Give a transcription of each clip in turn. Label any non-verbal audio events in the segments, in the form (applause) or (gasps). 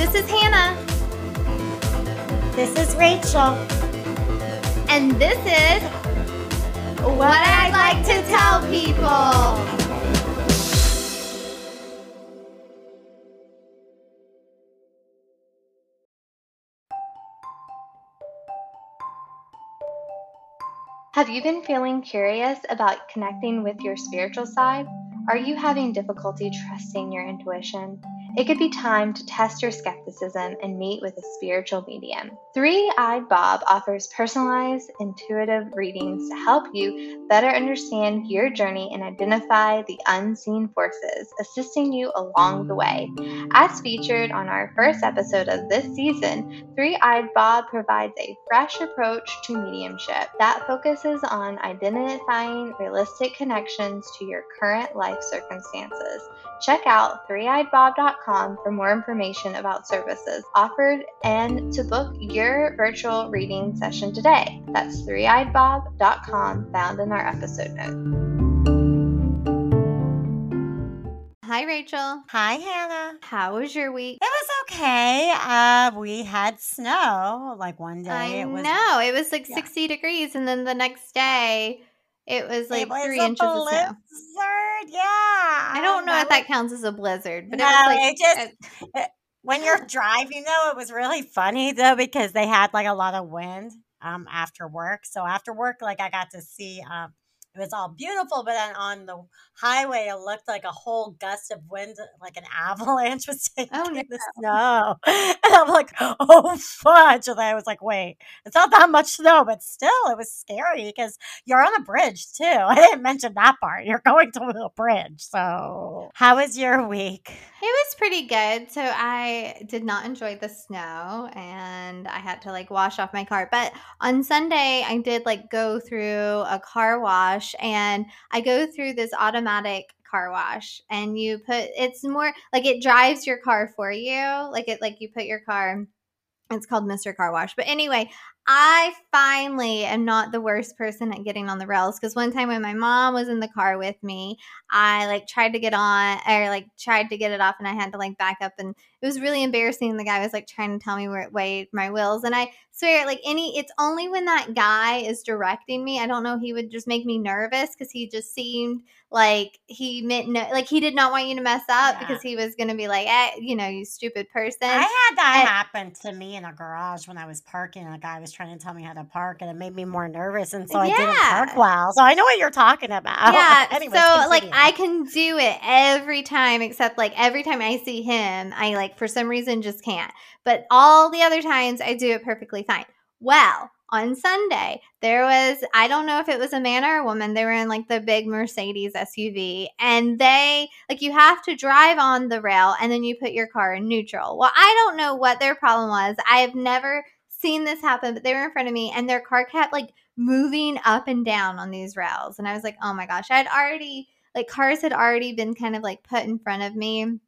This is Hannah. This is Rachel. And this is What I'd Like to Tell People. Have you been feeling curious about connecting with your spiritual side? Are you having difficulty trusting your intuition? It could be time to test your skepticism and meet with a spiritual medium. Three Eyed Bob offers personalized, intuitive readings to help you better understand your journey and identify the unseen forces assisting you along the way. As featured on our first episode of this season, Three Eyed Bob provides a fresh approach to mediumship that focuses on identifying realistic connections to your current life circumstances. Check out threeeyedbob.com for more information about services offered and to book your virtual reading session today. That's threeeyedbob.com, found in our episode notes. Hi, Rachel. Hi, Hannah. How was your week? It was okay. Uh, we had snow like one day. I it was, know. It was like yeah. 60 degrees, and then the next day, it was like it was three a inches of snow. blizzard. Yeah. I don't know that if that counts as a blizzard, but No, it was like it just- was- when you're (laughs) driving though, it was really funny though because they had like a lot of wind um after work. So after work, like I got to see um it was all beautiful, but then on the highway it looked like a whole gust of wind, like an (laughs) avalanche was oh, taking Oh, no. the snow. (laughs) And I'm like, oh fudge. And I was like, wait, it's not that much snow, but still it was scary because you're on a bridge too. (laughs) I didn't mention that part. You're going to a bridge. So how was your week? It was pretty good. So I did not enjoy the snow and I had to like wash off my car. But on Sunday, I did like go through a car wash and I go through this automatic car wash and you put it's more like it drives your car for you. Like it like you put your car it's called Mr. Car Wash. But anyway, I finally am not the worst person at getting on the rails because one time when my mom was in the car with me, I like tried to get on or like tried to get it off and I had to like back up and it was really embarrassing. The guy was like trying to tell me where it weighed my wheels. And I swear, like any, it's only when that guy is directing me. I don't know. He would just make me nervous because he just seemed like he meant no, like he did not want you to mess up Yeah. because he was going to be like, eh, you know, you stupid person. I had that and- happen to me in a garage when I was parking. and A guy was trying to tell me how to park, and it made me more nervous, and so I didn't park well. So I know what you're talking about. yeah (laughs) Anyways, so like i can do it every time except like every time i see him i like for some reason just can't. But all the other times i do it perfectly fine. Well on sunday there was i don't know if it was a man or a woman they were in like the big mercedes suv and they like you have to drive on the rail and then you put your car in neutral. Well i don't know what their problem was. I have never seen this happen but they were in front of me and their car kept like moving up and down on these rails. And I was like, oh my gosh, I had already, like, cars had already been kind of like put in front of me.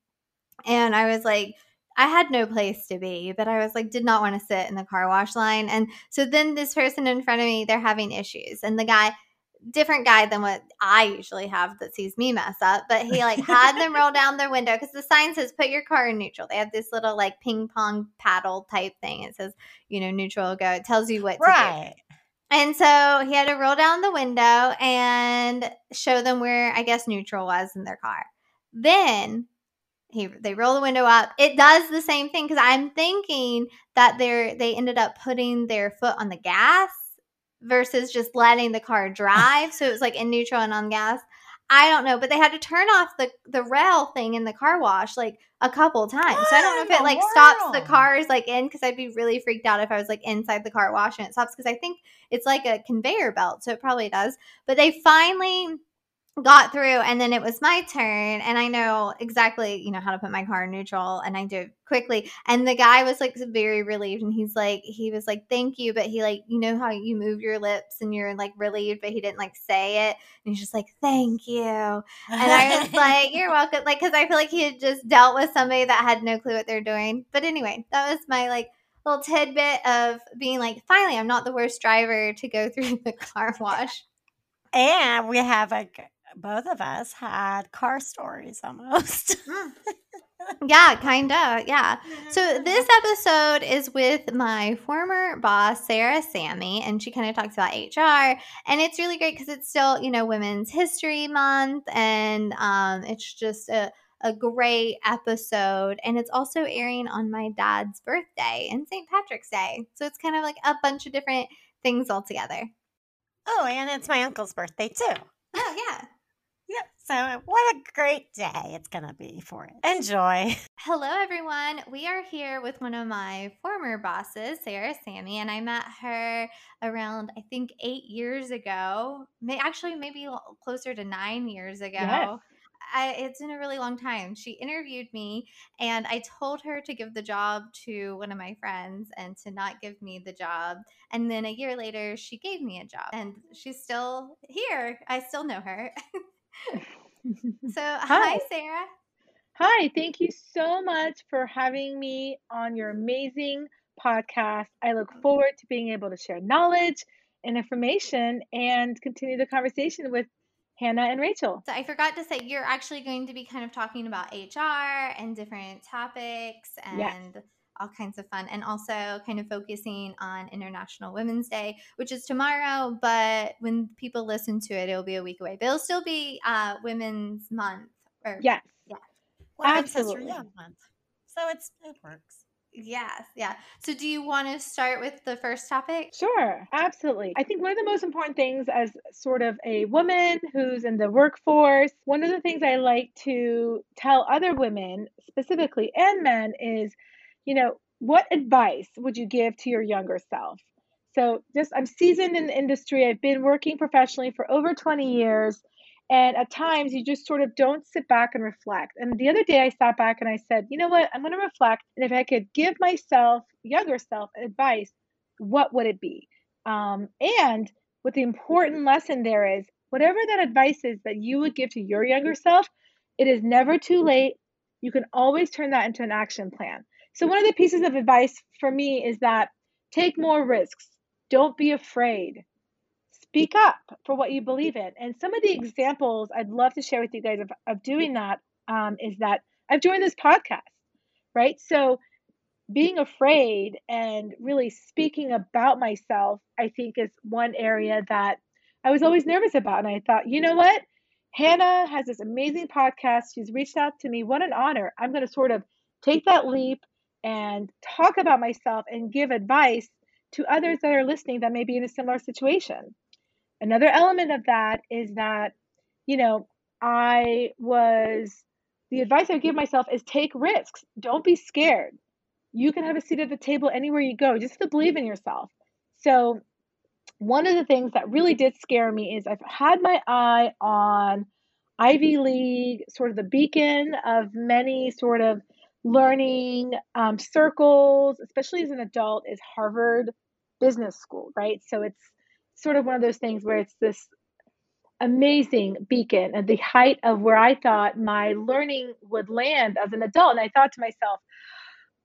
And I was like, I had no place to be, but I was like, did not want to sit in the car wash line. And so then this person in front of me, they're having issues. And the guy, different guy than what I usually have that sees me mess up, but he like had them roll down their window because the sign says put your car in neutral. They have this little like ping pong paddle type thing. It says, you know, neutral go. It tells you what to do. And so he had to roll down the window and show them where I guess neutral was in their car. Then he they roll the window up. It does the same thing because I'm thinking that they're they ended up putting their foot on the gas versus just letting the car drive. so it was like in neutral and on gas. I don't know, but they had to turn off the the rail thing in the car wash like a couple times. So I don't know if it like stops the cars like in because I'd be really freaked out if I was like inside the car wash and it stops because I think it's like a conveyor belt, so it probably does. But they finally got through and then it was my turn and I know exactly, you know, how to put my car in neutral and I do it quickly. And the guy was like very relieved and he's like he was like thank you but he like you know how you move your lips and you're like relieved but he didn't like say it and he's just like thank you. And I was (laughs) like you're welcome like cuz I feel like he had just dealt with somebody that had no clue what they're doing. But anyway, that was my like little tidbit of being like finally I'm not the worst driver to go through the car wash. and we have a both of us had car stories almost. (laughs) Mm. yeah, kind of. Yeah. So this episode is with my former boss, Sarah Sammy, and she kind of talks about HR. And it's really great because it's still, you know, Women's History Month. And um, it's just a, a great episode. And it's also airing on my dad's birthday and St. Patrick's Day. So it's kind of like a bunch of different things all together. Oh, and it's my uncle's birthday too. Oh, yeah. So, what a great day it's going to be for it. Enjoy. (laughs) Hello, everyone. We are here with one of my former bosses, Sarah Sammy, and I met her around, I think, eight years ago. May, actually, maybe closer to nine years ago. Yes. I, it's been a really long time. She interviewed me, and I told her to give the job to one of my friends and to not give me the job. And then a year later, she gave me a job, and she's still here. I still know her. (laughs) (laughs) so, (laughs) hi, Hi. Sarah. Hi, thank you so much for having me on your amazing podcast. I look mm-hmm. forward to being able to share knowledge and information and continue the conversation with Hannah and Rachel. So I forgot to say you're actually going to be kind of talking about HR and different topics Yes. And all kinds of fun and also kind of focusing on International Women's Day, which is tomorrow, but when people listen to it it'll be a week away. But it'll still be uh Women's Month or Yes. Women's History Absolutely. Month. So it's it works. yes, yeah. So do you want to start with the first topic? Sure, absolutely. I think one of the most important things as sort of a woman who's in the workforce, one of the things I like to tell other women specifically and men is, you know, what advice would you give to your younger self? So, just I'm seasoned in the industry. I've been working professionally for over 20 years. And at times you just sort of don't sit back and reflect. And the other day I sat back and I said, you know what? I'm going to reflect. And if I could give myself, younger self, advice, what would it be? Um, and what the important lesson there is, whatever that advice is that you would give to your younger self, it is never too late. You can always turn that into an action plan. So, one of the pieces of advice for me is that take more risks. Don't be afraid. Speak up for what you believe in. And some of the examples I'd love to share with you guys of, of doing that um, is that I've joined this podcast, right? So, being afraid and really speaking about myself, I think, is one area that I was always nervous about. And I thought, you know what? Hannah has this amazing podcast. She's reached out to me. What an honor. I'm going to sort of take that leap and talk about myself and give advice to others that are listening that may be in a similar situation. Another element of that is that, you know, I was, the advice I give myself is take risks. Don't be scared. You can have a seat at the table anywhere you go, just to believe in yourself. So, one of the things that really did scare me is I've had my eye on Ivy League, sort of the beacon of many sort of learning um, circles, especially as an adult, is Harvard Business School, right? So it's sort of one of those things where it's this amazing beacon at the height of where I thought my learning would land as an adult. And I thought to myself,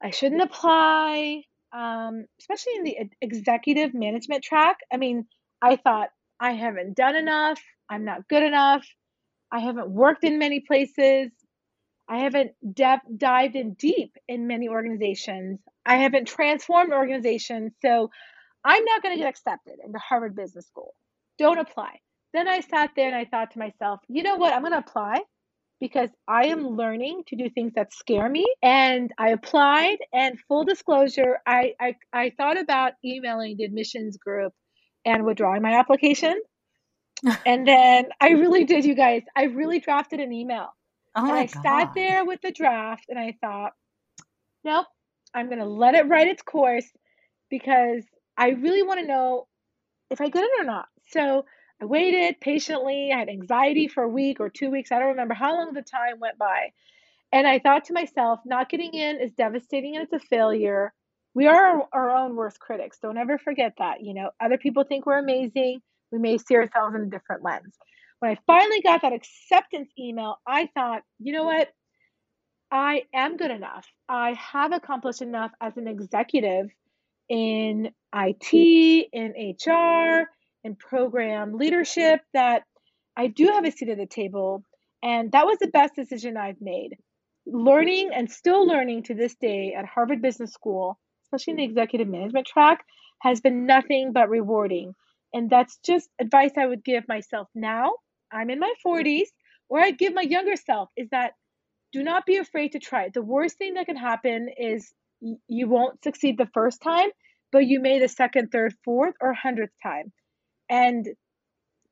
I shouldn't apply, um, especially in the executive management track. I mean, I thought I haven't done enough, I'm not good enough, I haven't worked in many places. I haven't dep dived in deep in many organizations. I haven't transformed organizations. So I'm not going to get accepted into Harvard Business School. Don't apply. Then I sat there and I thought to myself, you know what? I'm going to apply because I am learning to do things that scare me. And I applied. And full disclosure, I, I, I thought about emailing the admissions group and withdrawing my application. (laughs) and then I really did, you guys. I really drafted an email. Oh And I god. sat there with the draft and I thought, nope, I'm going to let it write its course because I really want to know if I get it or not. So I waited patiently. I had anxiety for a week or two weeks. I don't remember how long the time went by. And I thought to myself, not getting in is devastating and it's a failure. We are our, our own worst critics. Don't ever forget that. You know, other people think we're amazing. We may see ourselves in a different lens. When I finally got that acceptance email, I thought, you know what? I am good enough. I have accomplished enough as an executive in IT, in HR, in program leadership that I do have a seat at the table. And that was the best decision I've made. learning and still learning to this day at Harvard Business School, especially in the executive management track, has been nothing but rewarding. And that's just advice I would give myself now. I'm in my 40s, or I'd give my younger self is that do not be afraid to try it. The worst thing that can happen is you won't succeed the first time, but you may the second, third, fourth, or hundredth time. And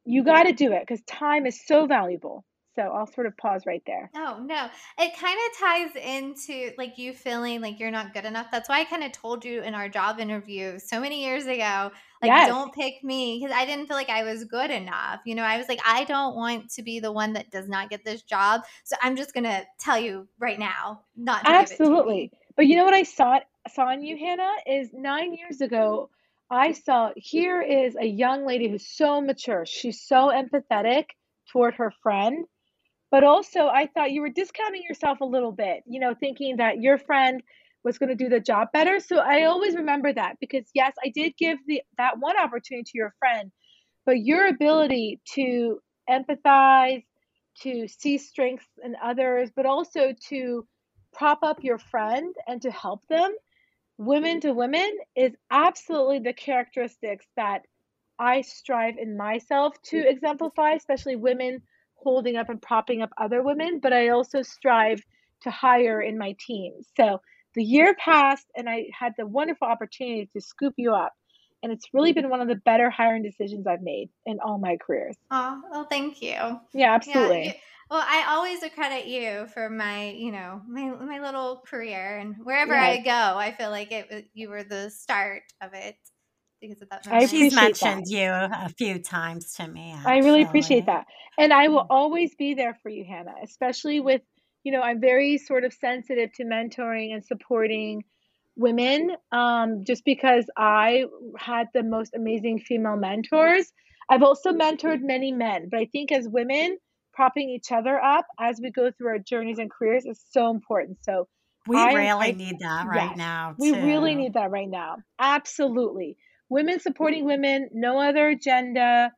you got to do it because time is so valuable. So I'll sort of pause right there. Oh, no. It kind of ties into like you feeling like you're not good enough. That's why I kind of told you in our job interview so many years ago, like, yes. don't pick me because I didn't feel like I was good enough. You know, I was like, I don't want to be the one that does not get this job. So I'm just going to tell you right now, not Absolutely. But you know what I saw saw in you, mm-hmm. Hannah, is nine years mm-hmm. ago, I saw here is a young lady who's so mature. She's so empathetic toward her friend but also, I thought you were discounting yourself a little bit, you know, thinking that your friend was going to do the job better. So I always remember that because yes, I did give the that one opportunity to your friend, but your ability to empathize, to see strengths in others, but also to prop up your friend and to help them, women to women, is absolutely the characteristics that I strive in myself to exemplify, especially women holding up and propping up other women, but I also strive to hire in my team. So the year passed and I had the wonderful opportunity to scoop you up. And it's really been one of the better hiring decisions I've made in all my careers. Oh, well, thank you. Yeah, absolutely. Yeah, well, I always credit you for my, you know, my my little career, and wherever yes. I go, I feel like it. You were the start of it because of that. I She's mentioned that. you a few times to me. Actually. I really appreciate that. And I will mm. always be there for you, Hannah, especially with, you know, I'm very sort of sensitive to mentoring and supporting women um, just because I had the most amazing female mentors. I've also mentored many men, but I think as women, propping each other up as we go through our journeys and careers is so important. So we I, really I, need that right yes, now. Too. We really need that right now. Absolutely women supporting women, no other agenda,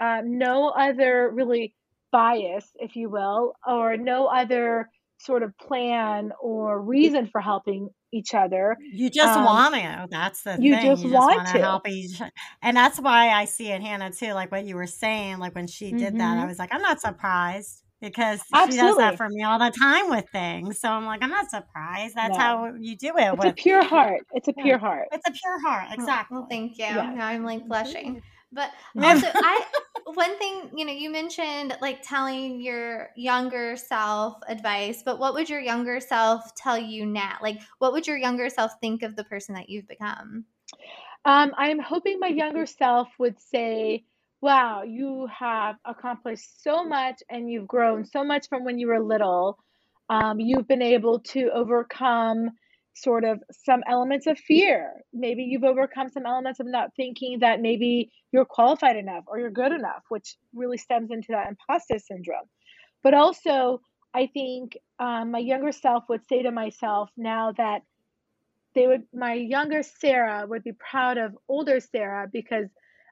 um, no other really bias, if you will, or no other sort of plan or reason for helping each other. You just um, want to. That's the you thing. Just you just want to help each, and that's why I see it, Hannah, too. Like what you were saying, like when she did mm-hmm. that, I mm-hmm. was like, I'm not surprised because Absolutely. she does that for me all the time with things. So I'm like, I'm not surprised. That's how you do it. It's with, a pure heart. It's a yeah. pure heart. It's a pure heart. Exactly. Well, thank you. Yeah. Now I'm like blushing. But (laughs) also, I one thing you know, you mentioned like telling your younger self advice. But what would your younger self tell you now? Like, what would your younger self think of the person that you've become? Um, I'm hoping my younger self would say wow, you have accomplished so much and you've grown so much from when you were little. Um, you've been able to overcome sort of some elements of fear. Maybe you've overcome some elements of not thinking that maybe you're qualified enough or you're good enough, which really stems into that imposter syndrome. But also, I think um, my younger self would say to myself now that they would, my younger Sarah would be proud of older Sarah because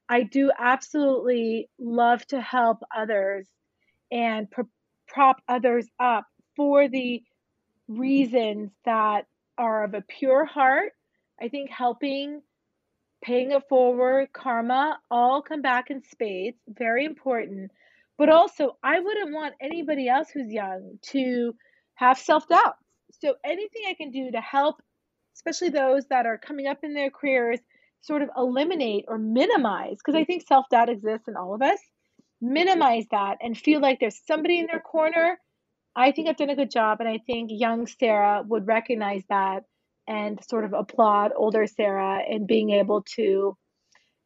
I do absolutely love to help others and pr- prop others up for the reasons that are of a pure heart. I think helping, paying it forward, karma, all come back in spades. Very important. But also, I wouldn't want anybody else who's young to have self doubt. So, anything I can do to help, especially those that are coming up in their careers sort of eliminate or minimize, because I think self doubt exists in all of us, minimize that and feel like there's somebody in their corner. I think I've done a good job, and I think young Sarah would recognize that and sort of applaud older Sarah in being able to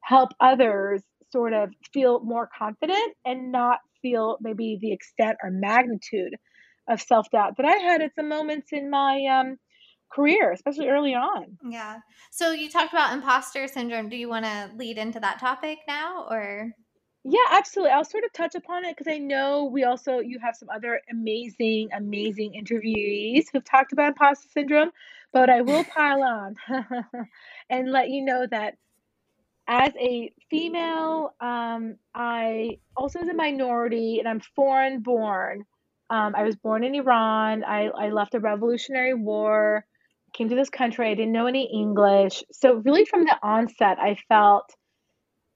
help others sort of feel more confident and not feel maybe the extent or magnitude of self doubt that I had at some moments in my um, career, especially early on. Yeah. So you talked about imposter syndrome. Do you want to lead into that topic now or? Yeah, absolutely. I'll sort of touch upon it because I know we also you have some other amazing, amazing interviewees who've talked about imposter syndrome, but I will pile on (laughs) and let you know that as a female, um, I also as a minority and I'm foreign born. Um, I was born in Iran. I, I left the Revolutionary War, came to this country. I didn't know any English. So, really, from the onset, I felt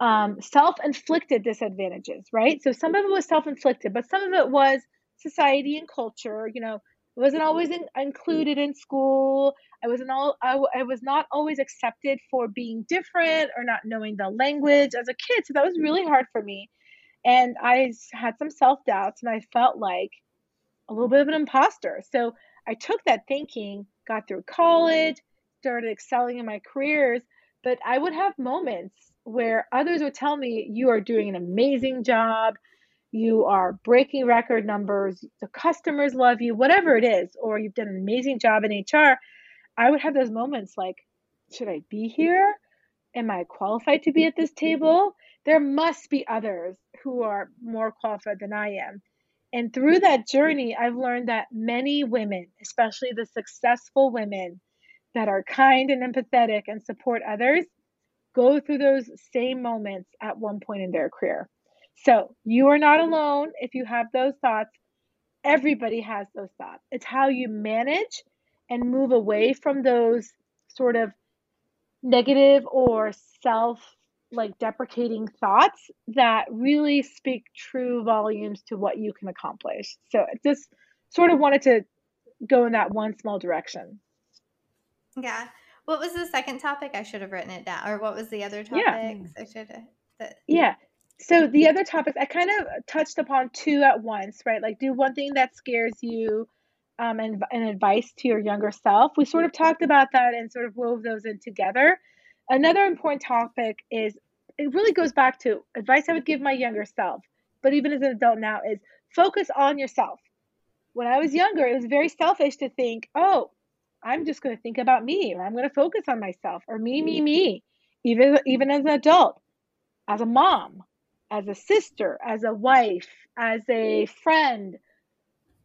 um, self inflicted disadvantages, right? So, some of it was self inflicted, but some of it was society and culture. You know, I wasn't always in, included in school. I wasn't all I, was not always accepted for being different or not knowing the language as a kid. So that was really hard for me. And I had some self doubts and I felt like a little bit of an imposter. So I took that thinking, got through college, started excelling in my careers, but I would have moments where others would tell me, You are doing an amazing job you are breaking record numbers, the customers love you, whatever it is, or you've done an amazing job in HR, I would have those moments like, should I be here? Am I qualified to be at this table? There must be others who are more qualified than I am. And through that journey, I've learned that many women, especially the successful women that are kind and empathetic and support others, go through those same moments at one point in their career. So you are not alone if you have those thoughts. Everybody has those thoughts. It's how you manage and move away from those sort of negative or self like deprecating thoughts that really speak true volumes to what you can accomplish. So I just sort of wanted to go in that one small direction. Yeah. What was the second topic? I should have written it down. Or what was the other topic? Yeah. I should have. Yeah so the other topics I kind of touched upon two at once, right? Like do one thing that scares you, um, and, and advice to your younger self. We sort of talked about that and sort of wove those in together. Another important topic is it really goes back to advice I would give my younger self, but even as an adult now is focus on yourself. When I was younger, it was very selfish to think, oh, I'm just going to think about me, or I'm going to focus on myself, or me, me, me. Even even as an adult, as a mom, as a sister, as a wife, as a friend,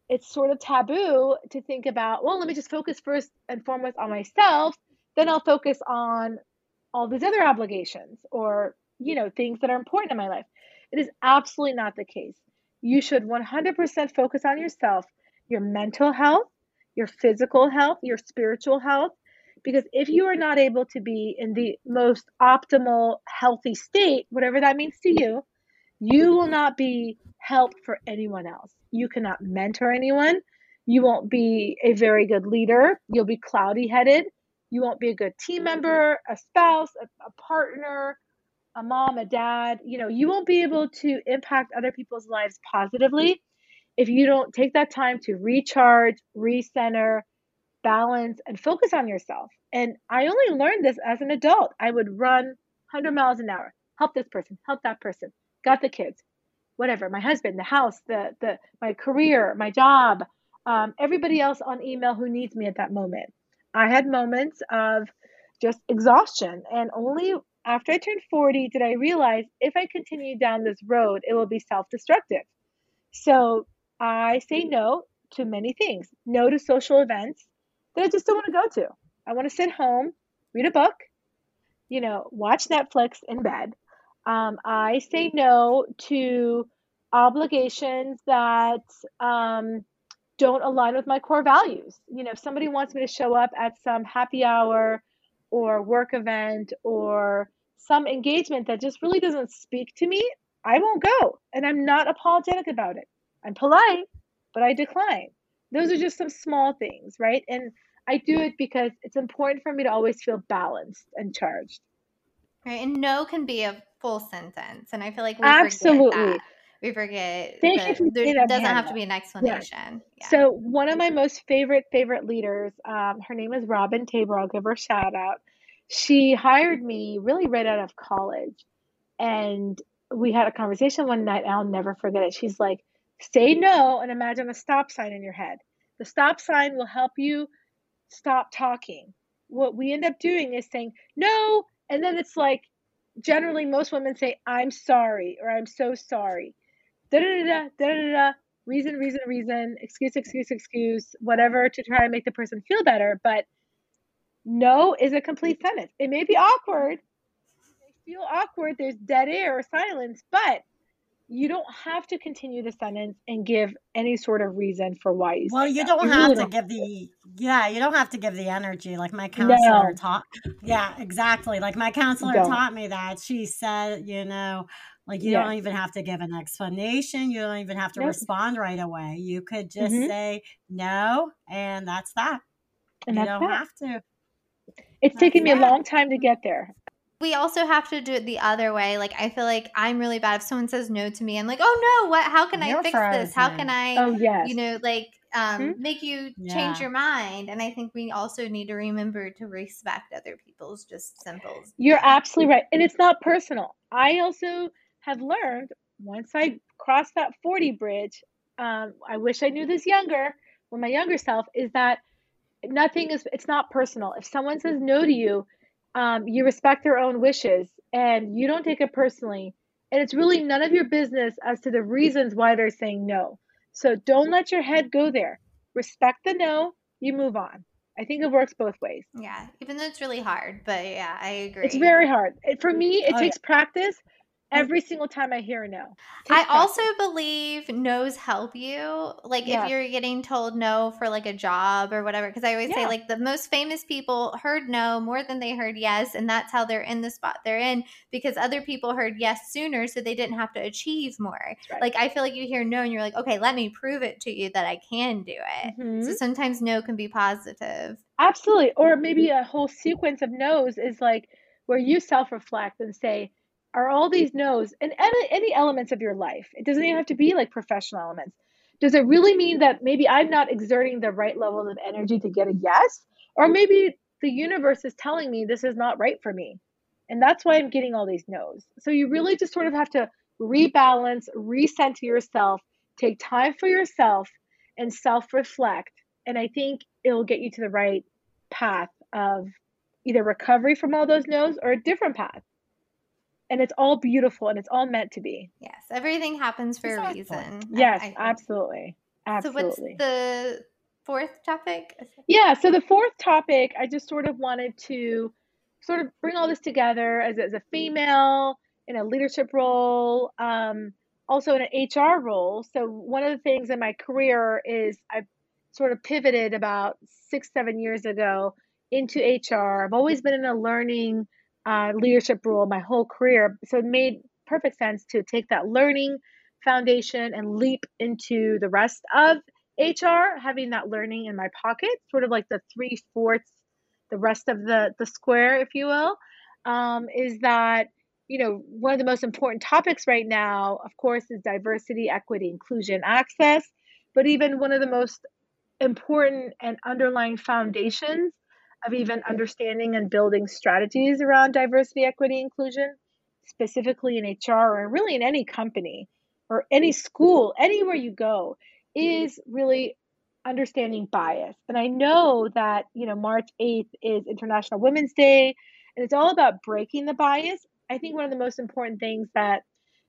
it's sort of taboo to think about, well, let me just focus first and foremost on myself, then I'll focus on all these other obligations or, you know, things that are important in my life. It is absolutely not the case. You should 100% focus on yourself, your mental health, your physical health, your spiritual health, because if you are not able to be in the most optimal, healthy state, whatever that means to you, you will not be help for anyone else. You cannot mentor anyone. You won't be a very good leader. You'll be cloudy headed. You won't be a good team member, a spouse, a, a, partner, a mom, a dad. You know, you won't be able to impact other people's lives positively if you don't take that time to recharge, recenter, balance, and focus on yourself. And I only learned this as an adult. I would run 100 miles an hour, help this person, help that person, got the kids, whatever, my husband, the house, the the my career, my job, um, everybody else on email who needs me at that moment. I had moments of just exhaustion, and only after I turned 40 did I realize if I continue down this road, it will be self-destructive. So I say no to many things. No to social events that I just don't want to go to. I want to sit home, read a book, you know, watch Netflix in bed. Um, I say no to obligations that um, don't align with my core values. You know, if somebody wants me to show up at some happy hour or work event or some engagement that just really doesn't speak to me, I won't go. And I'm not apologetic about it. I'm polite, but I decline. Those are mm-hmm. just some small things, right? And I do it because it's important for me to always feel balanced and charged. Right. And no can be a full sentence. And I feel like we Absolutely. We forget Thank you there doesn't have to be an explanation. Yeah. Yeah. So one of my most favorite, favorite leaders, um, her name is Robin Tabor. I'll give her a shout out. She hired me really right out of college. And we had a conversation one night. I'll never forget it. She's like, say no and imagine a stop sign in your head. The stop sign will help you stop talking. What we end up doing is saying no, and then it's like generally most women say, I'm sorry or I'm so sorry. Da da da da da da. Reason, reason, reason, excuse, excuse, excuse, whatever to try and make the person feel better. But no is a complete sentence. It may be awkward. It may feel awkward. There's dead air or silence, but you don't have to continue the sentence and give any sort of reason for why you well you don't You have really to don't give the yeah you don't have to give the energy like my counselor No, taught yeah exactly like my counselor taught me that she said you know like you Yes. don't even have to give an explanation you don't even have to Nope. respond right away you could just hmm say no and that's that And you that's don't that. have to It's that's taken me a long time to get there. we also have to do it the other way. Like I feel like I'm really bad if someone says no to me. I'm like, oh no, what? How can I you're fix this? How can I, Oh yes. you know, like um, hmm make you change yeah your mind? And I think we also need to remember to respect other people's just simple. You're absolutely right. And it's not personal. I also have learned once I crossed that 40 bridge, um, I wish I knew this younger, when my younger self, is that nothing is, it's not personal. If someone says no to you, um, you respect their own wishes and you don't take it personally. And it's really none of your business as to the reasons why they're saying no. So don't let your head go there. Respect the no, you move on. I think it works both ways. Yeah. Even though it's really hard, but yeah, I agree. It's very hard. It, for me, it oh yeah takes practice Mm. Every single time I hear a no. I also believe no's help you. Like if you're getting told no for like a job or whatever, because I always say like the most famous people heard no more than they heard yes, and that's how they're in the spot they're in because other people heard yes sooner, so they didn't have to achieve more. Right. Like I feel like you hear no and you're like, okay, let me prove it to you that I can do it. hmm So sometimes no can be positive. Absolutely. Or maybe a whole sequence of no's is like where you self reflect and say, are all these no's and any, any elements of your life? It doesn't even have to be like professional elements. Does it really mean that maybe I'm not exerting the right level of energy to get a yes? Or maybe the universe is telling me this is not right for me. And that's why I'm getting all these no's. So you really just sort of have to rebalance, recenter yourself, take time for yourself, and self reflect. And I think it'll get you to the right path of either recovery from all those no's or a different path. And it's all beautiful and it's all meant to be. Yes, everything happens for a reason. Yes, I think. absolutely. So what's the fourth topic? Yeah, so the fourth topic, I just sort of wanted to sort of bring all this together as, as a female in a leadership role, um, also in an HR role. So, one of the things in my career is I've sort of pivoted about six, seven years ago into HR. I've always been in a learning uh, leadership role my whole career. So, it made perfect sense to take that learning foundation and leap into the rest of HR, having that learning in my pocket, sort of like the three fourths, the rest of the the square, if you will, um, is that you know one of the most important topics right now, of course, is diversity, equity, inclusion, access, but even one of the most important and underlying foundations of even understanding and building strategies around diversity, equity, inclusion, specifically in HR or really in any company or any school, anywhere you go, mm-hmm. is really understanding bias. And I know that, you know, March 8th is International Women's Day and it's all about breaking the bias. I think one of the most important things that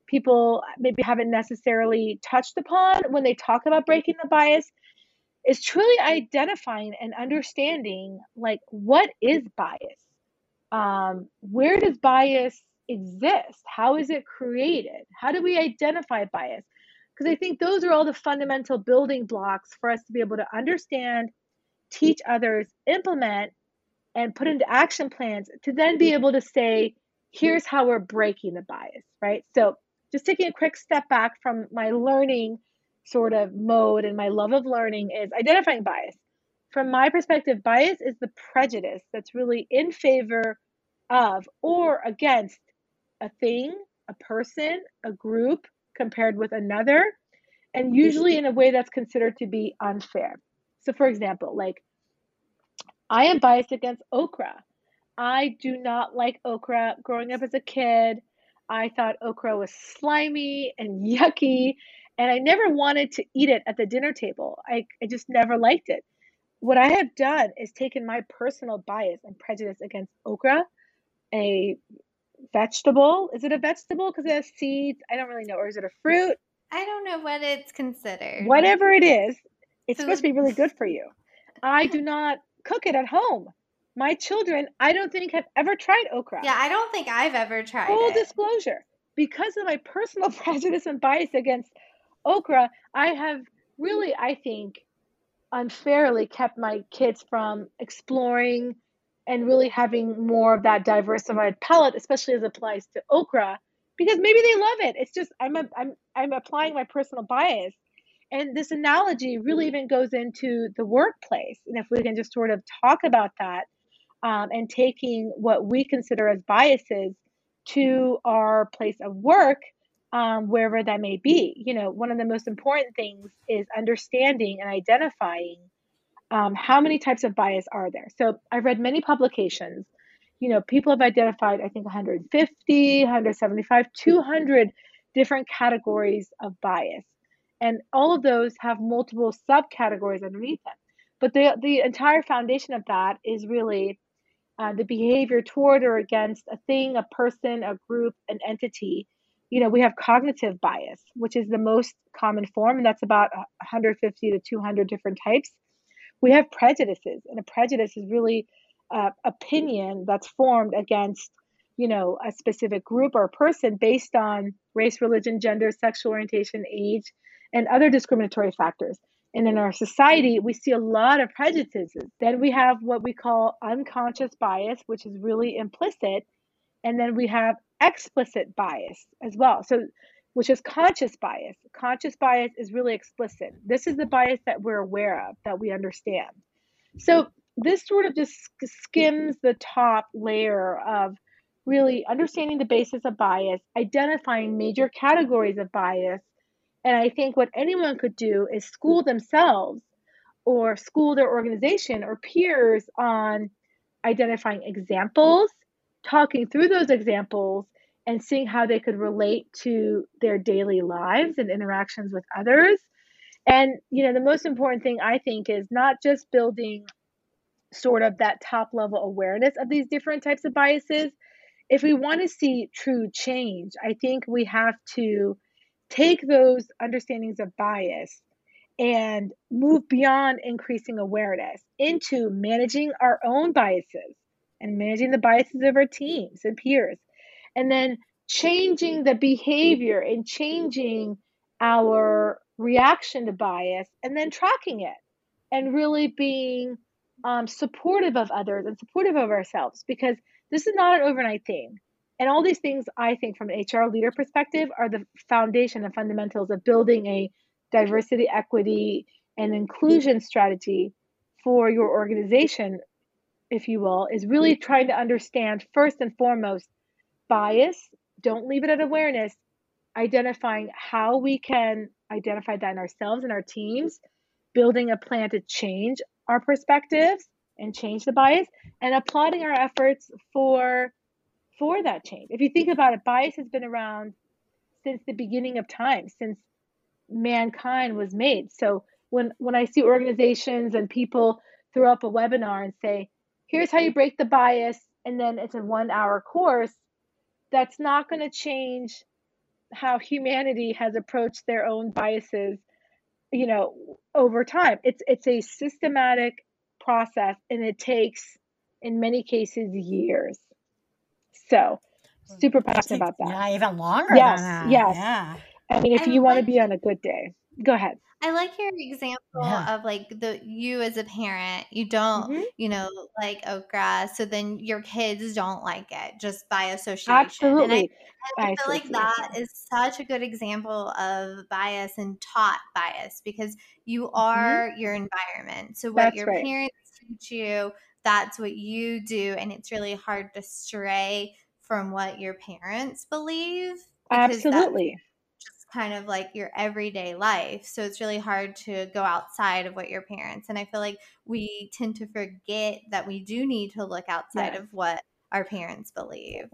people maybe haven't necessarily touched upon when they talk about breaking the bias is truly identifying and understanding like what is bias? Um, where does bias exist? How is it created? How do we identify bias? Because I think those are all the fundamental building blocks for us to be able to understand, teach others, implement, and put into action plans to then be able to say, here's how we're breaking the bias, right? So, just taking a quick step back from my learning sort of mode and my love of learning is identifying bias. From my perspective, bias is the prejudice that's really in favor of or against a thing, a person, a group compared with another, and usually in a way that's considered to be unfair. So, for example, like I am biased against okra. I do not like okra. Growing up as a kid, I thought okra was slimy and (laughs) yucky, and I never wanted to eat it at the dinner table. I, I just never liked it. What I have done is taken my personal bias and prejudice against okra, a vegetable. Is it a vegetable because it has seeds? I don't really know. Or is it a fruit? I don't know what it's considered. Whatever it is, it's supposed to be really good for you. I do not cook it at home. My children, I don't think have ever tried okra. Yeah, I don't think I've ever tried Full it. disclosure, because of my personal (laughs) prejudice and bias against okra, I have really, I think, unfairly kept my kids from exploring and really having more of that diversified palette, especially as it applies to okra, because maybe they love it. It's just I'm a, I'm I'm applying my personal bias. And this analogy really even goes into the workplace. And if we can just sort of talk about that um, and taking what we consider as biases to our place of work, um, wherever that may be. You know, one of the most important things is understanding and identifying um, how many types of bias are there. So I've read many publications. You know, people have identified, I think, 150, 175, 200 different categories of bias. And all of those have multiple subcategories underneath them. But the, the entire foundation of that is really uh, the behavior toward or against a thing, a person, a group, an entity. You know, we have cognitive bias, which is the most common form, and that's about 150 to 200 different types. We have prejudices, and a prejudice is really uh, opinion that's formed against, you know, a specific group or person based on race, religion, gender, sexual orientation, age, and other discriminatory factors. And in our society, we see a lot of prejudices. Then we have what we call unconscious bias, which is really implicit. And then we have explicit bias as well. So, which is conscious bias. Conscious bias is really explicit. This is the bias that we're aware of, that we understand. So, this sort of just skims the top layer of really understanding the basis of bias, identifying major categories of bias, and I think what anyone could do is school themselves or school their organization or peers on identifying examples, talking through those examples, and seeing how they could relate to their daily lives and interactions with others. And, you know, the most important thing I think is not just building sort of that top level awareness of these different types of biases. If we want to see true change, I think we have to take those understandings of bias and move beyond increasing awareness into managing our own biases and managing the biases of our teams and peers. And then changing the behavior and changing our reaction to bias and then tracking it and really being um, supportive of others and supportive of ourselves because this is not an overnight thing. And all these things, I think, from an HR leader perspective, are the foundation and fundamentals of building a diversity, equity, and inclusion strategy for your organization, if you will, is hmm. really trying to understand first and foremost bias. Don't leave it at awareness, identifying how we can identify that in ourselves and our teams, building a plan to change our perspectives and change the bias, and applauding our efforts for for that change. If you think about it, bias has been around since the beginning of time, since mankind was made. So when when I see organizations and people throw up a webinar and say, "Here's how you break the bias," and then it's a one-hour course, that's not going to change how humanity has approached their own biases, you know, over time. It's it's a systematic process and it takes in many cases years. So, super passionate about that. Yeah, even longer. Yes, yes. Yeah. I mean, if I you want to be on a good day, go ahead. I like your example Yeah. of like the you as a parent, you don't, hmm you know, like okra, so then your kids don't like it just by association. And I, Absolutely. I By feel like that is such a good example of bias and taught bias because you hmm are your environment. So what That's your right. parents teach you, that's what you do, and it's really hard to stray from what your parents believe because that's Absolutely. Kind of like your everyday life. So it's really hard to go outside of what your parents. And I feel like we tend to forget that we do need to look outside Yes. of what our parents believe.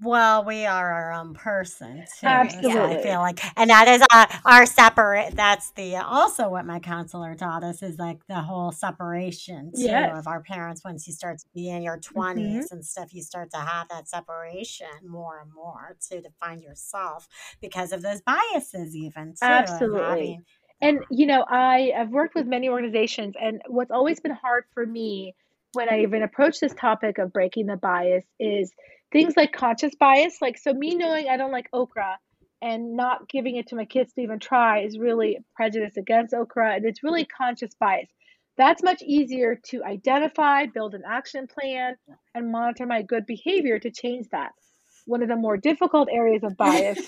Well, we are our own person too. So I feel like, and that is our, our separate. That's the also what my counselor taught us is like the whole separation too Yes. of our parents. Once you start to be in your hmm twenties and stuff, you start to have that separation more and more to define yourself because of those biases, even too, Absolutely. having. And, you know, I have worked with mm-hmm. many organizations, and what's always been hard for me when I mm-hmm. even approach this topic of breaking the bias is things like conscious bias. Like, so me knowing I don't like okra and not giving it to my kids to even try is really prejudice against okra and it's really conscious bias. That's much easier to identify, build an action plan, and monitor my good behavior to change that. One of the more difficult areas of (laughs) bias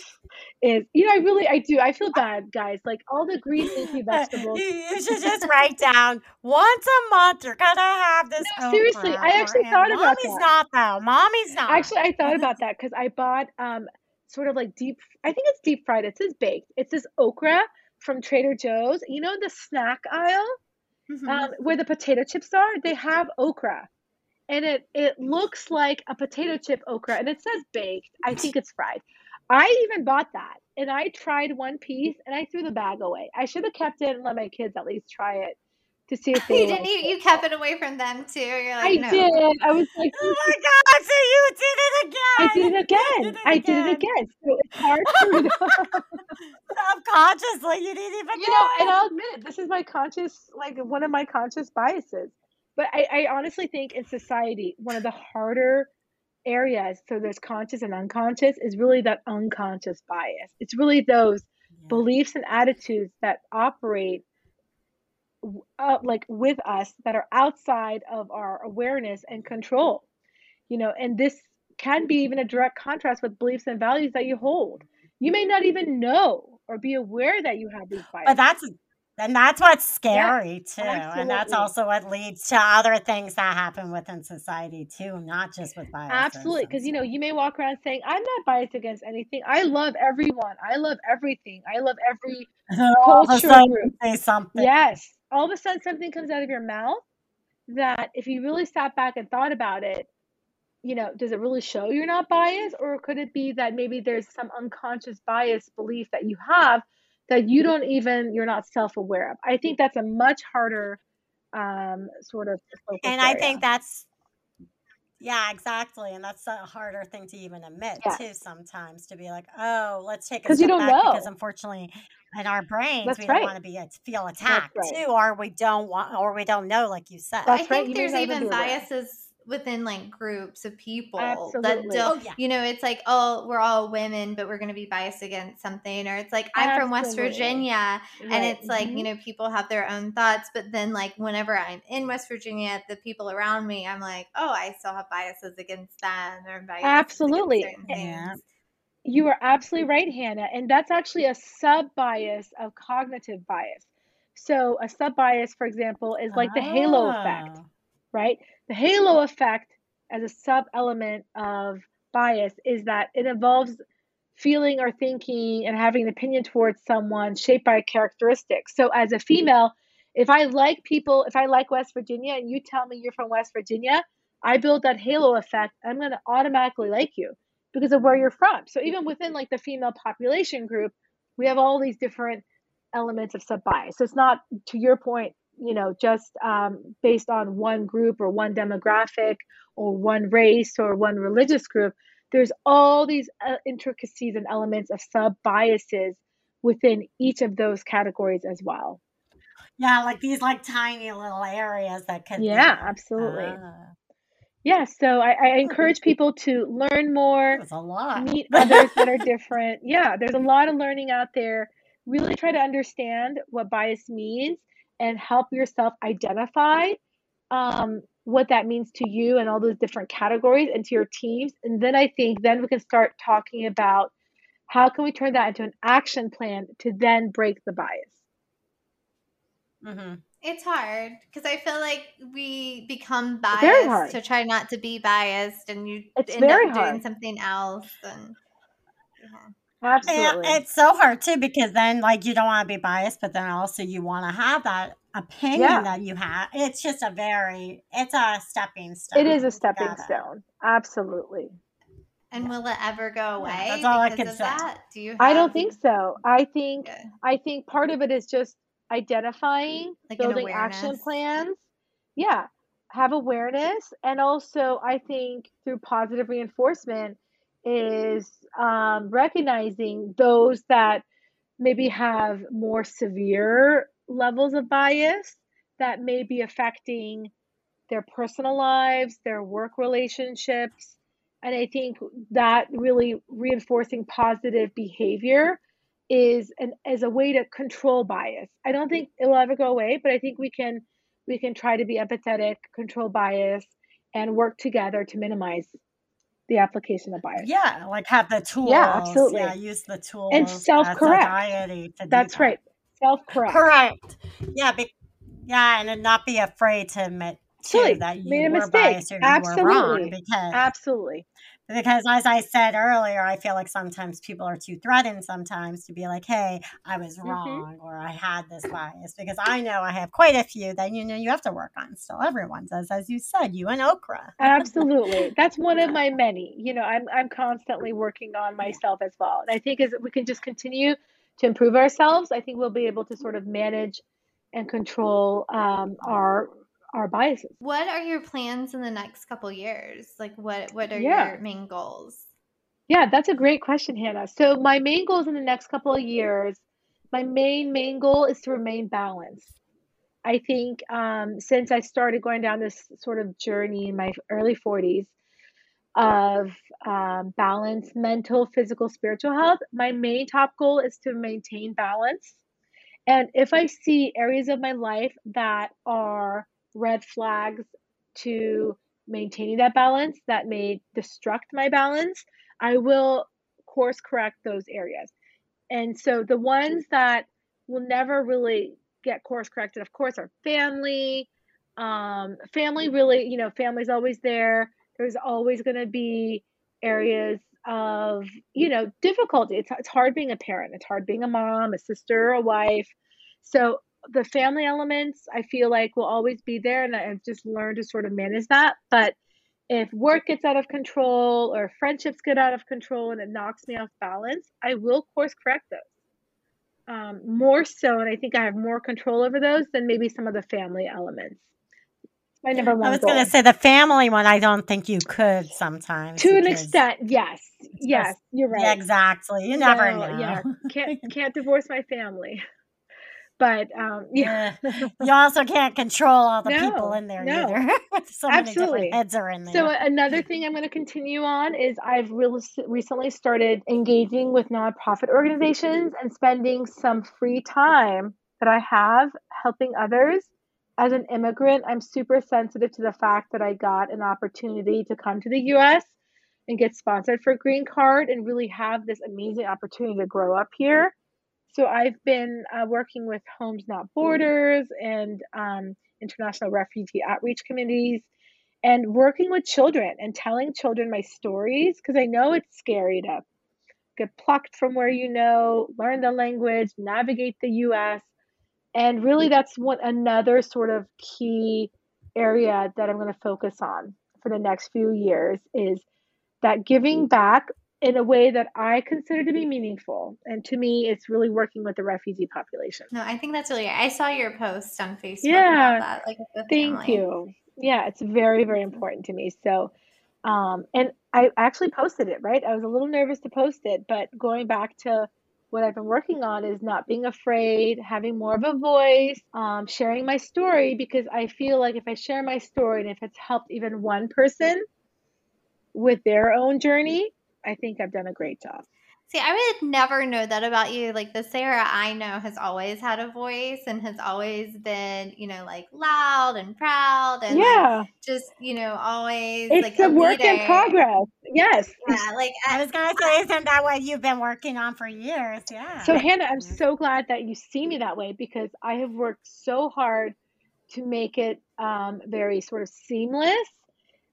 is, you know, I really, I do, I feel bad, guys. Like all the green leafy (laughs) vegetables. you, should just write down once a month you're gonna have this. No, seriously, I actually thought about Mommy's that. not though. Mommy's not. Actually, I thought about (laughs) that because I bought um sort of like deep. I think it's deep fried. It says baked. It's this okra from Trader Joe's. You know the snack aisle Mhm. um, where the potato chips are. They have okra, and it it looks like a potato chip okra, and it says baked. I think it's fried. I even bought that, and I tried one piece, and I threw the bag away. I should have kept it and let my kids at least try it to see if (laughs) they you didn't. You, it. you kept it away from them too. You're I like, no. did. I was like, oh my god! So you did it again. I did it again. I did it again. So it's hard (laughs) for me Subconsciously, you didn't even you know, and I'll admit it, this is my conscious, like one of my conscious biases. But I, I honestly think in society, one of the harder areas, so there's conscious and unconscious, is really that unconscious bias. It's really those beliefs and attitudes that operate uh, like with us that are outside of our awareness and control you know? And this can be even a direct contrast with beliefs and values that you hold. You may not even know or be aware that you have these biases But that's and that's what's scary too, and that's also what leads to other things that happen within society too, not just with biases. absolutely because you know you may walk around saying i'm not biased against anything i love everyone i love everything i love every and (laughs) then all of a cultural sudden group say something. Yes. All of a sudden, something comes out of your mouth that if you really sat back and thought about it, you know, does it really show you're not biased? Or could it be that maybe there's some unconscious bias belief that you have that you don't even, you're not self aware of? I think that's a much harder um, sort of focus And I area. think that's yeah, exactly, and that's a harder thing to even admit Yes. too. Sometimes to be like, oh, let's take a 'Cause you don't back because unfortunately, in our brains, That's we right. don't want to be feel attacked right. too, or we don't want, or we don't know, like you said. That's I think you may there's even even aware. biases within like groups of people that don't Oh, yeah. you know it's like oh we're all women but we're going to be biased against something or it's like i'm from west Absolutely. virginia and Right. it's like you Mhm. know people have their own thoughts but then like whenever i'm in west virginia the people around me i'm like oh i still have biases against them or biases Absolutely. Yeah. You are absolutely right, Hannah. And that's actually a sub bias of cognitive bias. So, a sub bias, for example, is like the halo effect, Oh. right? The halo effect, as a sub element of bias, is that it involves feeling or thinking and having an opinion towards someone shaped by a characteristic. So, as a mm-hmm. female, if I like people, if I like West Virginia and you tell me you're from West Virginia, I build that halo effect. I'm going to automatically like you because of where you're from. So even within like the female population group, we have all these different elements of sub bias. So it's not, to your point, you know, just um, based on one group or one demographic or one race or one religious group. There's all these uh, intricacies and elements of sub biases within each of those categories as well. Yeah, like these like tiny little areas that be- Yeah, absolutely. Ah, Yeah, so I, I encourage people to learn more, There's a lot. meet others that are (laughs) different. Yeah, there's a lot of learning out there. Really try to understand what bias means and help yourself identify um, what that means to you and all those different categories and to your teams. And then I think then we can start talking about how can we turn that into an action plan to then break the bias. hmm It's hard because I feel like we become biased to try not to be biased, and you It's end very up doing something else. And yeah. Absolutely. And it's so hard too because then like you don't want to be biased, but then also you want to have that opinion Yeah. that you have. It's just a very it's a stepping stone. It is a stepping gotta- stone. Absolutely. and will it ever go away? that's all I can of say. That? Do you? I don't think so. I think Yeah. I think part of it is just identifying, Like building action plans. Yeah, have awareness, and also I think through positive reinforcement is um, recognizing those that maybe have more severe levels of bias that may be affecting their personal lives, their work relationships. And I think that really reinforcing positive behavior is an as a way to control bias. I don't think it will ever go away, but I think we can we can try to be empathetic, control bias, and work together to minimize the application of bias. Yeah, like have the tools. Yeah, absolutely. Yeah, use the tools And self-correct. society to do That's that. right. Self correct. Correct. Yeah, be, yeah, and then not be afraid to admit too that you Made a were mistake. biased or you were wrong Absolutely. because Absolutely. Because as I said earlier, I feel like sometimes people are too threatened sometimes to be like, "Hey, I was Mhm. wrong," or "I had this bias," because I know I have quite a few that you know you have to work on. Still, everyone does, as you said, you and Okra. (laughs) Absolutely. That's one of my many. You know, I'm I'm constantly working on myself as well. And I think as we can just continue to improve ourselves, I think we'll be able to sort of manage and control um, our our biases. What are your plans in the next couple years? Like what what are Yeah. your main goals? Yeah, that's a great question, Hannah. So my main goals in the next couple of years, my main main goal is to remain balanced. I think um, since I started going down this sort of journey in my early 40s of um, balance, mental, physical, spiritual health, my main top goal is to maintain balance. And if I see areas of my life that are red flags to maintaining that balance that may destruct my balance, I will course correct those areas. And so the ones that will never really get course corrected, of course, are family. Um, family really, you know, family's always there. There's always going to be areas of, you know, difficulty. It's, it's hard being a parent. It's hard being a mom, a sister, a wife. So the family elements, I feel like will always be there, and I've just learned to sort of manage that. But if work gets out of control or friendships get out of control and it knocks me off balance, I will course correct those. Um, more so, and I think I have more control over those than maybe some of the family elements. My number one I was going to say the family one. I don't think you could sometimes to an extent, yes, yes, you're right. Yeah, exactly. You never know. Yeah, can't (laughs) can't divorce my family, but um, yeah, (laughs) Yeah. You also can't control all the people in there no. either. (laughs) so Absolutely. heads are in there. So another thing I'm going to continue on is I've real- recently started engaging with nonprofit organizations and spending some free time that I have helping others. As an immigrant, I'm super sensitive to the fact that I got an opportunity to come to the US and get sponsored for a green card and really have this amazing opportunity to grow up here. So I've been uh, working with Homes Not Borders and um, international refugee outreach communities and working with children and telling children my stories because I know it's scary to get plucked from where you know, learn the language, navigate the US. And really that's what another sort of key area that I'm going to focus on for the next few years is that giving back in a way that I consider to be meaningful. And to me, it's really working with the refugee population. No, I think that's really I saw your post on Facebook Yeah. about that. Like Thank family. you. Yeah, it's very, very important to me. So, um, and I actually posted it, right? I was a little nervous to post it, but going back to what I've been working on is not being afraid, having more of a voice, um, sharing my story because I feel like if I share my story and if it's helped even one person with their own journey, I think I've done a great job. See, I would never know that about you. Like the Sarah I know has always had a voice and has always been, you know, like loud and proud and like, Yeah, just, you know, always it's like a a work in progress. Yes. Yeah, like I I, was going to say, isn't that what you've been working on for years? Yeah. So, Hannah, I'm so glad that you see me that way because I have worked so hard to make it um, very sort of seamless.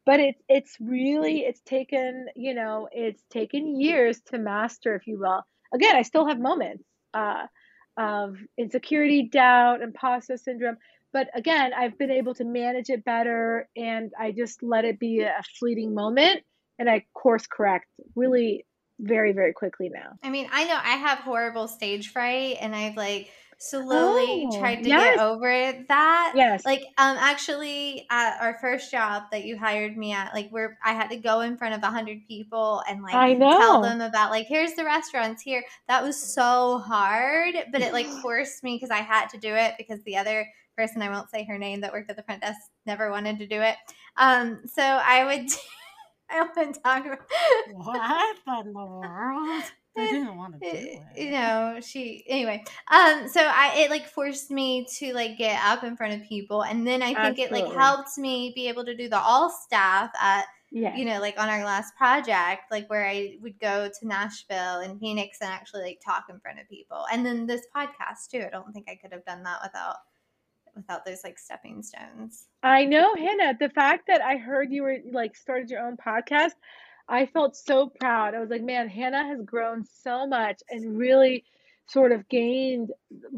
But it's it's really it's taken you know it's taken years to master, if you will. Again, I still have moments uh, of insecurity, doubt, imposter syndrome. But again, I've been able to manage it better, and I just let it be a fleeting moment, and I course correct really very very quickly now. I mean, I know I have horrible stage fright and I've like slowly Oh, tried to yes. get over that. Yes. Like um actually at our first job that you hired me at, like where I had to go in front of a hundred people and like I tell them about like here's the restaurants here. That was so hard, but it like (gasps) forced me because I had to do it because the other person I won't say her name that worked at the front desk never wanted to do it. Um, so I would. (laughs) I to talk about what in the world? They didn't want to do it- it. you know she anyway um so i it like forced me to like get up in front of people and then i think it like helped me be able to do the all staff at Yeah. you know like on our last project like where i would go to nashville and phoenix and actually like talk in front of people and then this podcast too i don't think i could have done that without without those like stepping stones I know, Hannah. The fact that I heard you were like started your own podcast, I felt so proud. I was like, man, Hannah has grown so much and really sort of gained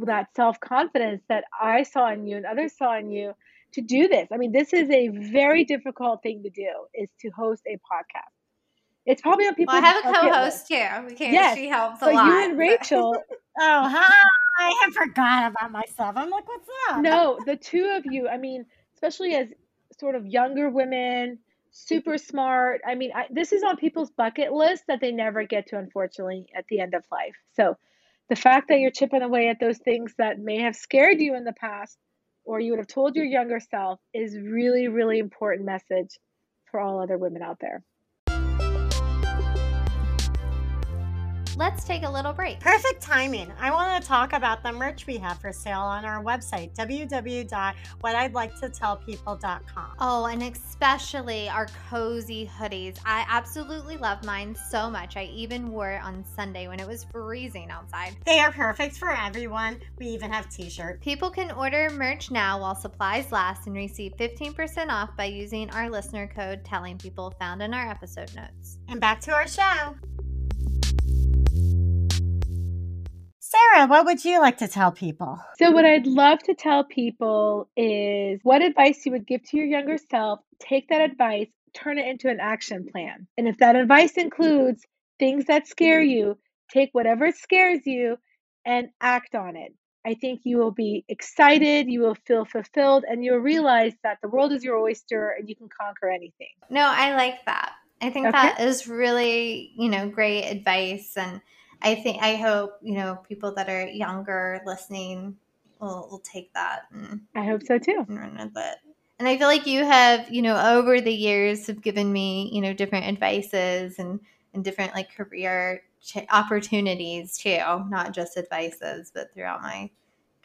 that self confidence that I saw in you and others saw in you to do this. I mean, this is a very difficult thing to do is to host a podcast. It's probably on people. well i have a co-host too we can't Yes, she helps a But lot you and Rachel, (laughs) Oh, hi. I forgot about myself. I'm like, what's up? no, the two of you, I mean, especially as sort of younger women, super smart. I mean, I, this is on people's bucket list that they never get to, unfortunately, at the end of life. So the fact that you're chipping away at those things that may have scared you in the past or you would have told your younger self is really, really important message for all other women out there. Let's take a little break Perfect timing. I want to talk about the merch we have for sale on our website, www.whatidliketotellpeople.com. Oh, and especially our cozy hoodies. I absolutely love mine so much. I even wore it on Sunday when it was freezing outside. They are perfect for everyone. We even have t shirts. People can order merch now while supplies last and receive 15% off by using our listener code telling people found in our episode notes. And back to our show. Sarah, what would you like to tell people? So, what I'd love to tell people is what advice you would give to your younger self. Take that advice, turn it into an action plan. And if that advice includes things that scare you, take whatever scares you and act on it. I think you will be excited, you will feel fulfilled, and you'll realize that the world is your oyster and you can conquer anything. No, I like that. I think Okay. that is really, you know, great advice. And I think, I hope, you know, people that are younger listening will, will take that and I hope so too. and run with it. And I feel like you have, you know, over the years have given me, you know, different advices and and different like career ch- opportunities too, not just advices, but throughout my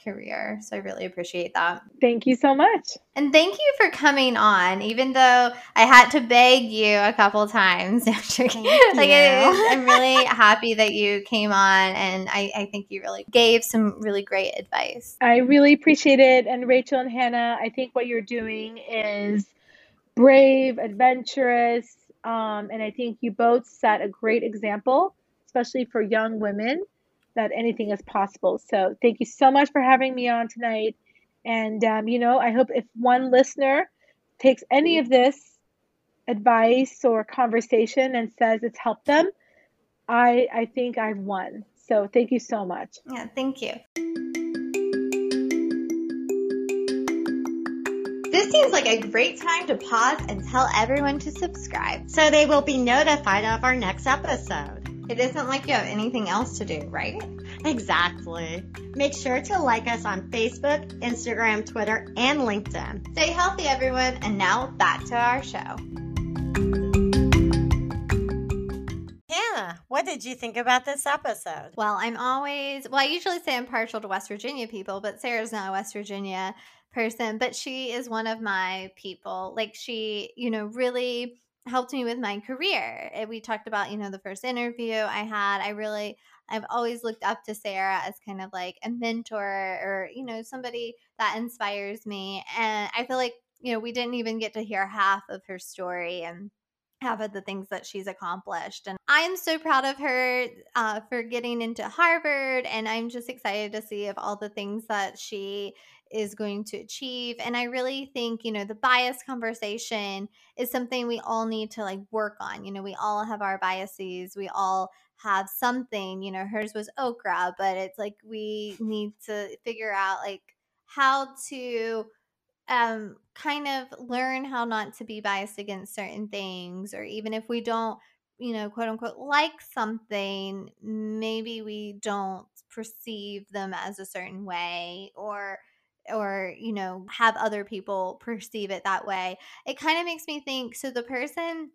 career. So I really appreciate that. Thank you so much. And thank you for coming on, even though I had to beg you a couple times. (laughs) (laughs) like Thank it is, you. I'm really happy that you came on, and I, I think you really gave some really great advice. I really appreciate it. And Rachel and Hannah, I think what you're doing is brave, adventurous, um, and I think you both set a great example, especially for young women, that anything is possible. So thank you so much for having me on tonight. And, um, you know, I hope if one listener takes any of this advice or conversation and says it's helped them, I, I think I've won. So thank you so much. Yeah, thank you. This seems like a great time to pause and tell everyone to subscribe. So they will be notified of our next episode. It isn't like you have anything else to do, right? Exactly. Make sure to like us on Facebook, Instagram, Twitter, and LinkedIn. Stay healthy, everyone. And now back to our show. Hannah, what did you think about this episode? Well, I'm always, well, I usually say I'm partial to West Virginia people, but Sarah's not a West Virginia person, but she is one of my people. Like, she, you know, really helped me with my career. We talked about, you know, the first interview I had. I really, I've always looked up to Sarah as kind of like a mentor or, you know, somebody that inspires me. And I feel like, you know, we didn't even get to hear half of her story. And half of the things that she's accomplished. And I'm so proud of her uh, for getting into Harvard. And I'm just excited to see of all the things that she is going to achieve. And I really think, you know, the bias conversation is something we all need to like work on. You know, we all have our biases. We all have something, you know, hers was okra, but it's like we need to figure out like how to um kind of learn how not to be biased against certain things or even if we don't you know quote unquote like something maybe we don't perceive them as a certain way or or you know have other people perceive it that way it kind of makes me think so the person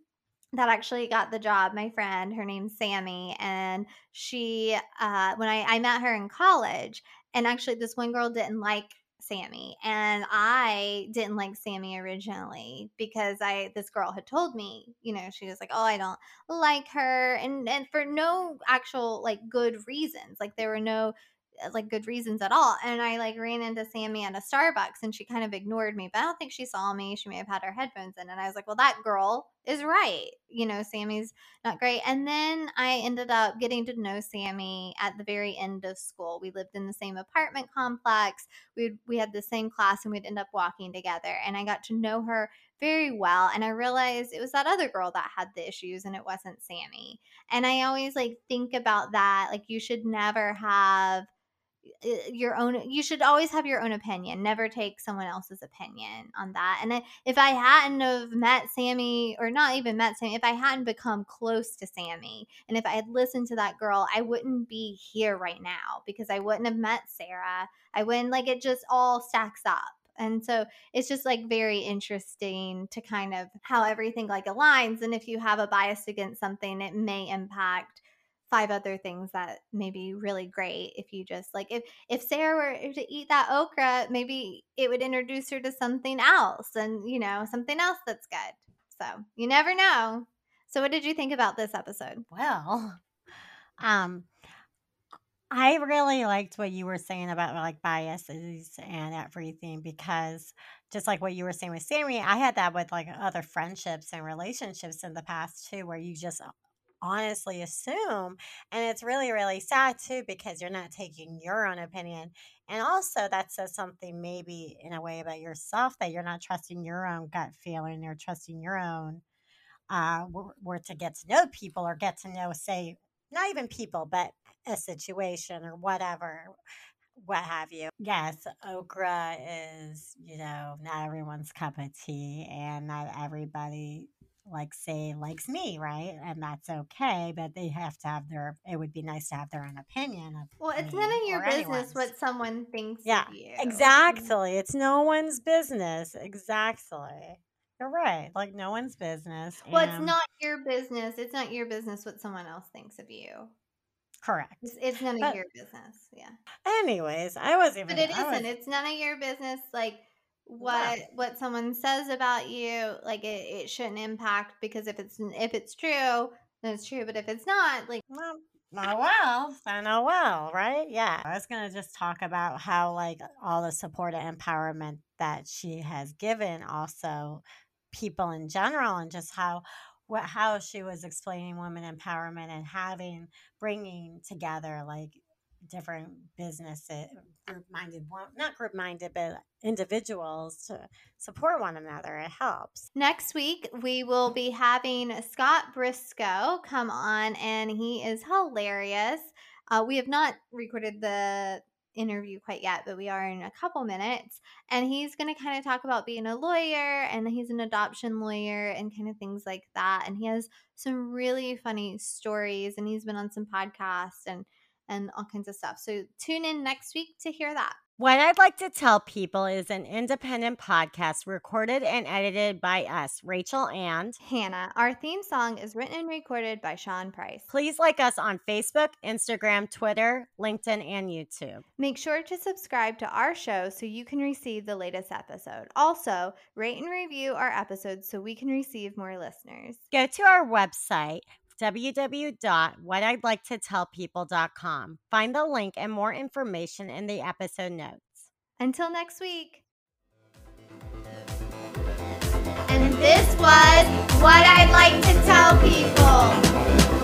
that actually got the job my friend her name's sammy and she uh, when I, I met her in college and actually this one girl didn't like sammy and i didn't like sammy originally because i this girl had told me you know she was like oh i don't like her and and for no actual like good reasons like there were no like good reasons at all. And I like ran into Sammy at a Starbucks and she kind of ignored me, but I don't think she saw me. She may have had her headphones in. And I was like, well, that girl is right. You know, Sammy's not great. And then I ended up getting to know Sammy at the very end of school. We lived in the same apartment complex. We we had the same class and we'd end up walking together. And I got to know her very well. And I realized it was that other girl that had the issues and it wasn't Sammy. And I always like think about that. Like you should never have your own you should always have your own opinion never take someone else's opinion on that and if i hadn't have met sammy or not even met sammy if i hadn't become close to sammy and if i had listened to that girl i wouldn't be here right now because i wouldn't have met sarah i wouldn't like it just all stacks up and so it's just like very interesting to kind of how everything like aligns and if you have a bias against something it may impact five other things that may be really great if you just like if if sarah were to eat that okra maybe it would introduce her to something else and you know something else that's good. So you never know. So what did you think about this episode? Well (laughs) um I really liked what you were saying about like biases and everything because just like what you were saying with Sammy, I had that with like other friendships and relationships in the past too, where you just honestly assume. And it's really, really sad too because you're not taking your own opinion. And also, that says something maybe in a way about yourself that you're not trusting your own gut feeling, you're trusting your own. Uh, were to get to know people or get to know, say, not even people, but a situation or whatever, what have you. Yes, okra is, you know, not everyone's cup of tea, and not everybody like say likes me, right? And that's okay, but they have to have their it would be nice to have their own opinion of Well, it's none of your business anyone's. what someone thinks yeah, mm. Exactly. It's no one's business. Exactly. You're right. Like no one's business. Well, it's not your business. It's not your business what someone else thinks of you. Correct. It's, it's none but, of your business. Yeah. Anyways, I was even. But it isn't. Was, it's none of your business. Like what yeah. what someone says about you like it, it shouldn't impact because if it's if it's true then it's true but if it's not like well, oh well then oh well right yeah i was gonna just talk about how like all the support and empowerment that she has given also people in general and just how what how she was explaining women empowerment and having bringing together like different businesses, group minded, not group minded, but individuals to support one another. It helps. Next week, we will be having Scott Briscoe come on, and he is hilarious. Uh, we have not recorded the interview quite yet, but we are in a couple minutes. And he's going to kind of talk about being a lawyer and he's an adoption lawyer and kind of things like that. And he has some really funny stories and he's been on some podcasts and and all kinds of stuff. So tune in next week to hear that. What I'd like to tell people is an independent podcast recorded and edited by us, Rachel and Hannah. Our theme song is written and recorded by Sean Price. Please like us on Facebook, Instagram, Twitter, LinkedIn, and YouTube. Make sure to subscribe to our show so you can receive the latest episode. Also, rate and review our episodes so we can receive more listeners. Go to our website, www.whatidliketotellpeople.com. Find the link and more information in the episode notes. Until next week. And this was What I'd Like to Tell People.